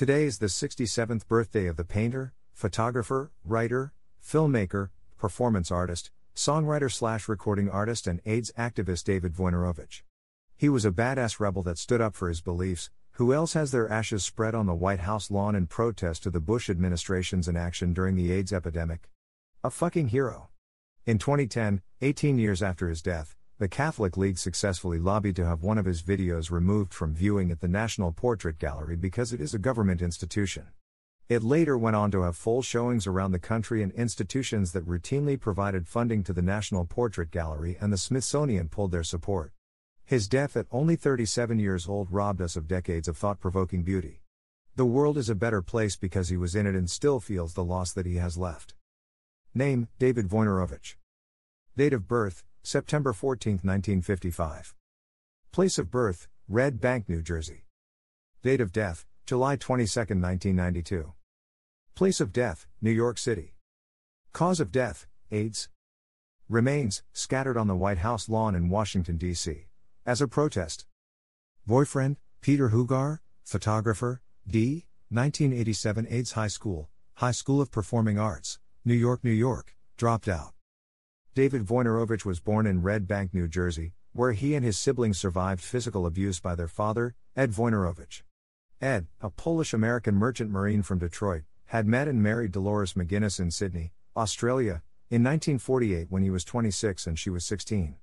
Today is the 67th birthday of the painter, photographer, writer, filmmaker, performance artist, songwriter slash recording artist, and AIDS activist David Wojnarowicz. He was a badass rebel that stood up for his beliefs. Who else has their ashes spread on the White House lawn in protest to the Bush administration's inaction during the AIDS epidemic? A fucking hero. In 2010, 18 years after his death, the Catholic League successfully lobbied to have one of his videos removed from viewing at the National Portrait Gallery because it is a government institution. It later went on to have full showings around the country and institutions that routinely provided funding to the National Portrait Gallery and the Smithsonian pulled their support. His death at only 37 years old robbed us of decades of thought provoking beauty. The world is a better place because he was in it and still feels the loss that he has left. Name David Wojnarowicz. Date of birth September 14, 1955. Place of birth, Red Bank, New Jersey. Date of death, July 22, 1992. Place of death, New York City. Cause of death, AIDS. Remains, scattered on the White House lawn in Washington, D.C. As a protest. Boyfriend, Peter Hujar, photographer, D. 1987 AIDS High School, High School of Performing Arts, New York, New York, dropped out. David Wojnarowicz was born in Red Bank, New Jersey, where he and his siblings survived physical abuse by their father, Ed Wojnarowicz. Ed, a Polish American merchant marine from Detroit, had met and married Dolores McGuinness in Sydney, Australia, in 1948 when he was 26 and she was 16.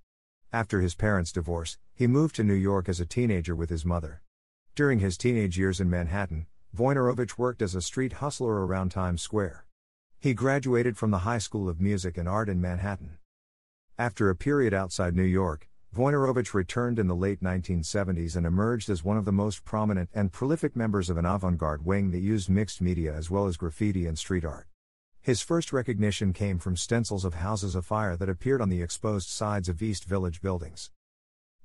After his parents' divorce, he moved to New York as a teenager with his mother. During his teenage years in Manhattan, Wojnarowicz worked as a street hustler around Times Square. He graduated from the High School of Music and Art in Manhattan. After a period outside New York, Wojnarowicz returned in the late 1970s and emerged as one of the most prominent and prolific members of an avant garde wing that used mixed media as well as graffiti and street art. His first recognition came from stencils of houses afire that appeared on the exposed sides of East Village buildings.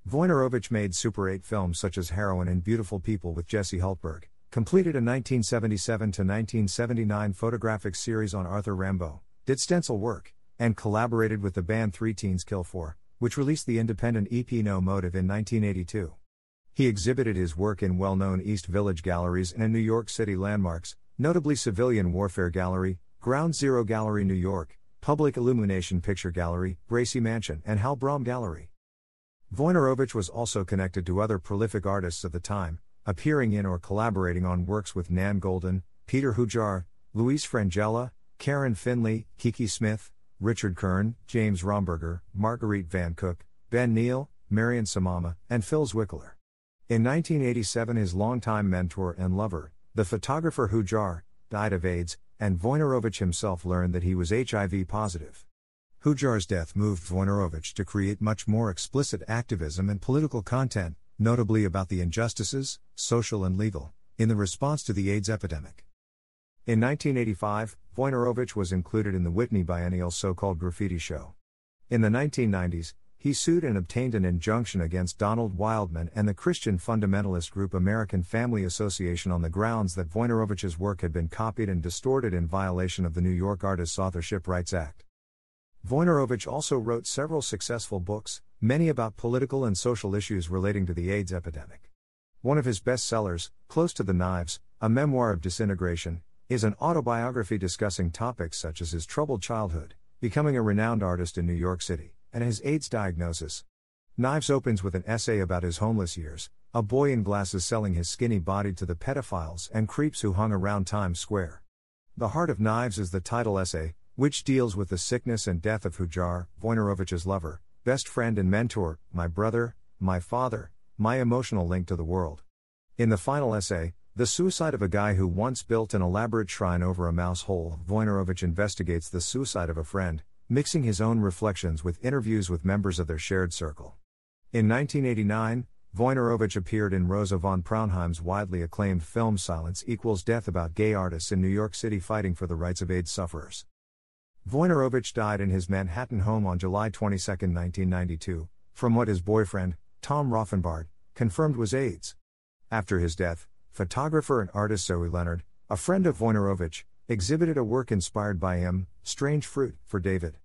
Wojnarowicz made Super 8 films such as Heroin and Beautiful People with Jesse Hultberg, completed a 1977 to 1979 photographic series on Arthur Rimbaud, did stencil work, and collaborated with the band Three Teens Kill For, which released the independent EP No Motive in 1982. He exhibited his work in well known East Village galleries and in New York City landmarks, notably Civilian Warfare Gallery, Ground Zero Gallery New York, Public Illumination Picture Gallery, Gracie Mansion, and Hal Bromm Gallery. Wojnarowicz was also connected to other prolific artists of the time, appearing in or collaborating on works with Nan Goldin, Peter Hujar, Luis Frangella, Karen Finley, Kiki Smith, Richard Kern, James Romberger, Marguerite Van Cook, Ben Neill, Marion Scemama, and Phil Zwickler. In 1987, his longtime mentor and lover, the photographer Hujar, died of AIDS, and Wojnarowicz himself learned that he was HIV positive. Hujar's death moved Wojnarowicz to create much more explicit activism and political content, notably about the injustices, social and legal, in the response to the AIDS epidemic. In 1985, Wojnarowicz was included in the Whitney Biennial's so called graffiti show. In the 1990s, he sued and obtained an injunction against Donald Wildmon and the Christian fundamentalist group American Family Association on the grounds that Wojnarowicz's work had been copied and distorted in violation of the New York Artists Authorship Rights Act. Wojnarowicz also wrote several successful books, many about political and social issues relating to the AIDS epidemic. One of his bestsellers, Close to the Knives, a memoir of disintegration, is an autobiography discussing topics such as his troubled childhood, becoming a renowned artist in New York City, and his AIDS diagnosis. Knives opens with an essay about his homeless years, a boy in glasses selling his skinny body to the pedophiles and creeps who hung around Times Square. The Heart of Knives is the title essay, which deals with the sickness and death of Hujar, Wojnarowicz's lover, best friend and mentor, my brother, my father, my emotional link to the world. In the final essay, The Suicide of a Guy Who Once Built an Elaborate Shrine Over a Mouse Hole, Wojnarowicz investigates the suicide of a friend, mixing his own reflections with interviews with members of their shared circle. In 1989, Wojnarowicz appeared in Rosa von Praunheim's widely acclaimed film Silence Equals Death about gay artists in New York City fighting for the rights of AIDS sufferers. Wojnarowicz died in his Manhattan home on July 22, 1992, from what his boyfriend, Tom Rauffenbart, confirmed was AIDS. After his death, photographer and artist Zoe Leonard, a friend of Wojnarowicz, exhibited a work inspired by him, Strange Fruit, for David.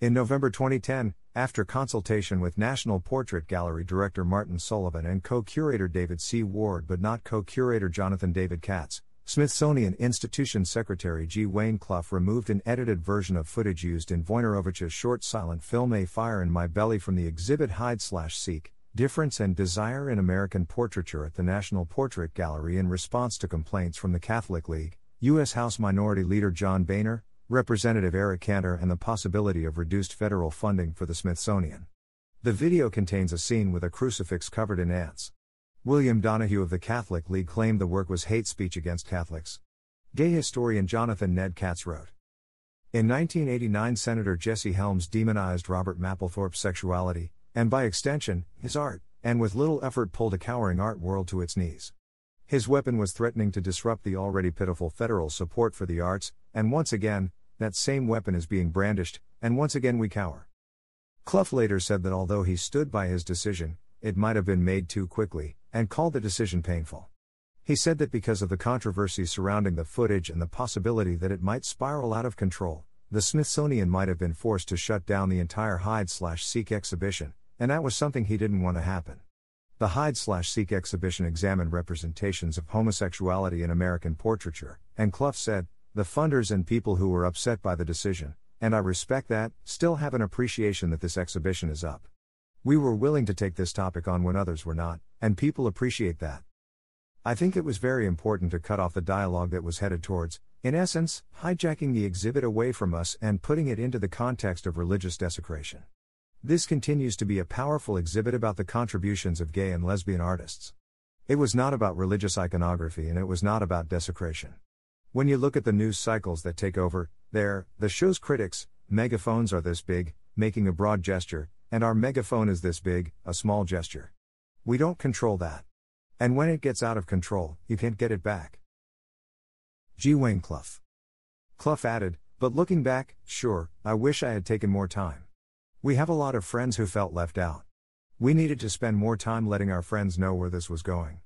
In November 2010, after consultation with National Portrait Gallery director Martin Sullivan and co curator David C. Ward but not co curator Jonathan David Katz, Smithsonian Institution Secretary G. Wayne Clough removed an edited version of footage used in Wojnarowicz's short silent film A Fire in My Belly from the exhibit Hide Slash Seek, Difference and Desire in American Portraiture at the National Portrait Gallery in response to complaints from the Catholic League, U.S. House Minority Leader John Boehner, Representative Eric Cantor, and the possibility of reduced federal funding for the Smithsonian. The video contains a scene with a crucifix covered in ants. William Donohue of the Catholic League claimed the work was hate speech against Catholics. Gay historian Jonathan Ned Katz wrote. In 1989, Senator Jesse Helms demonized Robert Mapplethorpe's sexuality, and by extension, his art, and with little effort pulled a cowering art world to its knees. His weapon was threatening to disrupt the already pitiful federal support for the arts, and once again, that same weapon is being brandished, and once again we cower. Clough later said that although he stood by his decision, it might have been made too quickly, and called the decision painful. He said that because of the controversy surrounding the footage and the possibility that it might spiral out of control, the Smithsonian might have been forced to shut down the entire Hide Seek exhibition, and that was something he didn't want to happen. The Hide Seek exhibition examined representations of homosexuality in American portraiture, and Clough said, The funders and people who were upset by the decision, and I respect that, still have an appreciation that this exhibition is up. We were willing to take this topic on when others were not, and people appreciate that. I think it was very important to cut off the dialogue that was headed towards, in essence, hijacking the exhibit away from us and putting it into the context of religious desecration. This continues to be a powerful exhibit about the contributions of gay and lesbian artists. It was not about religious iconography and it was not about desecration. When you look at the news cycles that take over, there, the show's critics, megaphones are this big, making a broad gesture, and our megaphone is this big, a small gesture. We don't control that. And when it gets out of control, you can't get it back. G. Wayne Clough. Clough added, but looking back, sure, I wish I had taken more time. We have a lot of friends who felt left out. We needed to spend more time letting our friends know where this was going.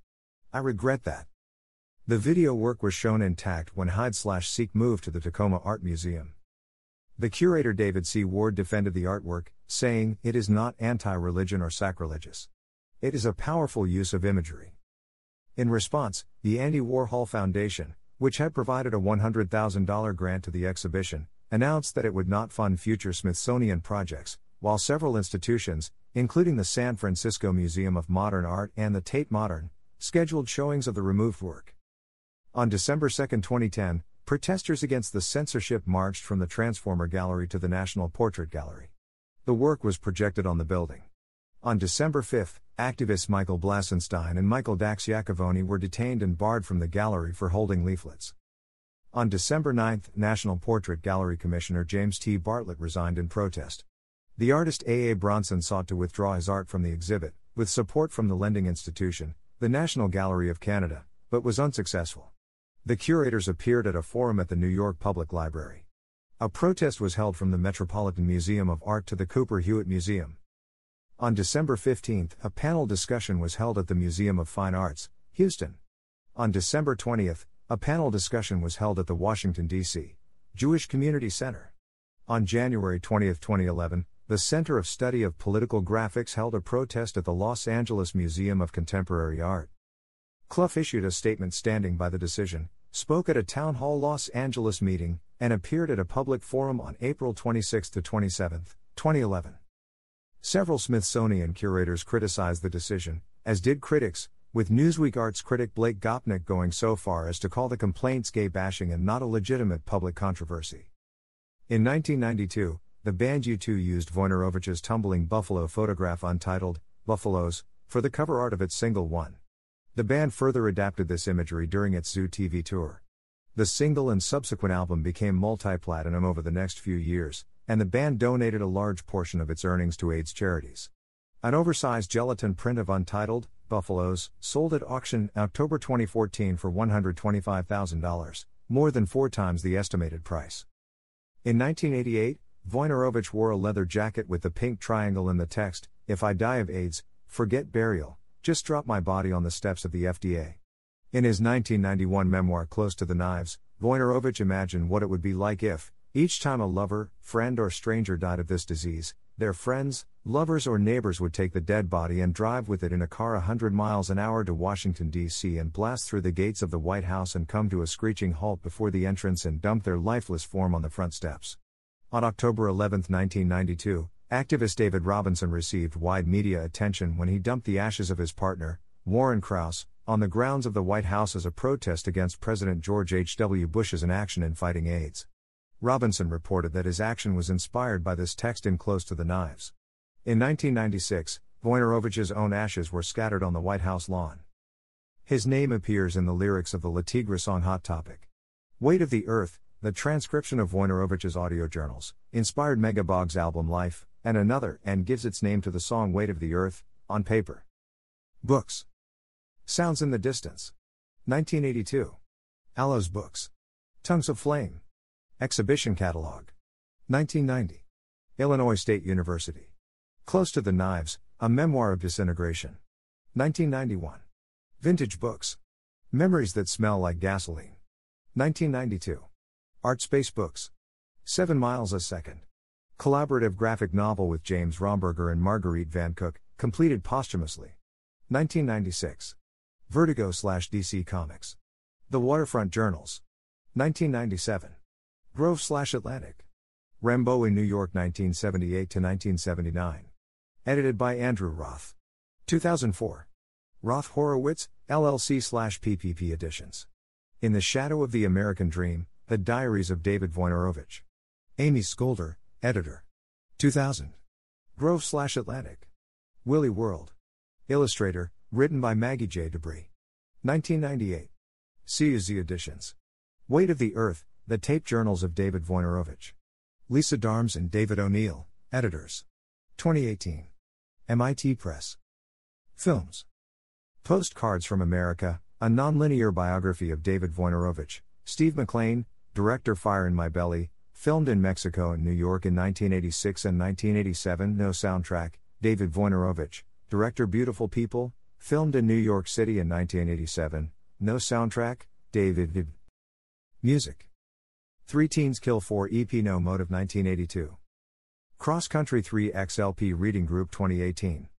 I regret that. The video work was shown intact when Hide Slash Seek moved to the Tacoma Art Museum. The curator David C. Ward defended the artwork, saying, It is not anti religion or sacrilegious. It is a powerful use of imagery. In response, the Andy Warhol Foundation, which had provided a $100,000 grant to the exhibition, announced that it would not fund future Smithsonian projects, while several institutions, including the San Francisco Museum of Modern Art and the Tate Modern, scheduled showings of the removed work. On December 2, 2010, Protesters against the censorship marched from the Transformer Gallery to the National Portrait Gallery. The work was projected on the building. On December 5, activists Michael Blasenstein and Michael Dax Iacovone were detained and barred from the gallery for holding leaflets. On December 9, National Portrait Gallery Commissioner James T. Bartlett resigned in protest. The artist A. A. Bronson sought to withdraw his art from the exhibit, with support from the lending institution, the National Gallery of Canada, but was unsuccessful. The curators appeared at a forum at the New York Public Library. A protest was held from the Metropolitan Museum of Art to the Cooper Hewitt Museum. On December 15, a panel discussion was held at the Museum of Fine Arts, Houston. On December 20, a panel discussion was held at the Washington, D.C. Jewish Community Center. On January 20, 2011, the Center of Study of Political Graphics held a protest at the Los Angeles Museum of Contemporary Art. Clough issued a statement standing by the decision, spoke at a Town Hall Los Angeles meeting, and appeared at a public forum on April 26 to 27, 2011. Several Smithsonian curators criticized the decision, as did critics, with Newsweek arts critic Blake Gopnik going so far as to call the complaints gay bashing and not a legitimate public controversy. In 1992, the band U2 used Wojnarowicz's tumbling buffalo photograph untitled, Buffaloes, for the cover art of its single One. The band further adapted this imagery during its Zoo TV tour. The single and subsequent album became multi platinum over the next few years, and the band donated a large portion of its earnings to AIDS charities. An oversized gelatin print of Untitled, Buffaloes, sold at auction October 2014 for $125,000, more than four times the estimated price. In 1988, Wojnarowicz wore a leather jacket with the pink triangle in the text, If I die of AIDS, forget burial, just dropped my body on the steps of the FDA. In his 1991 memoir Close to the Knives, Wojnarowicz imagined what it would be like if, Each time a lover, friend, or stranger died of this disease, their friends, lovers, or neighbors would take the dead body and drive with it in a car 100 miles an hour to Washington, D.C., and blast through the gates of the White House and come to a screeching halt before the entrance and dump their lifeless form on the front steps. On October 11, 1992, activist David Robinson received wide media attention when he dumped the ashes of his partner, Warren Krause, on the grounds of the White House as a protest against President George H.W. Bush's inaction in fighting AIDS. Robinson reported that his action was inspired by this text in Close to the Knives. In 1996, Wojnarowicz's own ashes were scattered on the White House lawn. His name appears in the lyrics of the Le Tigre song Hot Topic. Weight of the Earth, the transcription of Wojnarowicz's audio journals, inspired Mega Bog's album Life, and another, and gives its name to the song Weight of the Earth, on paper. Books. Sounds in the Distance. 1982. Aloes Books. Tongues of Flame. Exhibition Catalog. 1990. Illinois State University. Close to the Knives, a memoir of disintegration. 1991. Vintage Books. Memories that smell like gasoline. 1992. Art Space Books. 7 Miles a Second. Collaborative graphic novel with James Romberger and Marguerite Van Cook, completed posthumously. 1996. Vertigo slash DC Comics. The Waterfront Journals. 1997. Grove slash Atlantic. Rimbaud in New York 1978 to 1979. Edited by Andrew Roth. 2004. Roth Horowitz, LLC slash PPP Editions. In the Shadow of the American Dream, The Diaries of David Wojnarowicz. Amy Scholder, Editor. 2000. Grove slash Atlantic. Willie World. Illustrator, written by Maggie J. Dubris. 1998. CUZ Editions. Weight of the Earth, the Tape Journals of David Wojnarowicz. Lisa Darms and David O'Neill, editors. 2018. MIT Press. Films. Postcards from America, a nonlinear biography of David Wojnarowicz, Steve McLean, director Fire in My Belly, filmed in Mexico and New York in 1986 and 1987, no soundtrack, David Wojnarowicz, director Beautiful People, filmed in New York City in 1987, no soundtrack, David. Music. Three Teens Kill 4 EP No Motive 1982. Cross Country 3 XLP Reading Group 2018.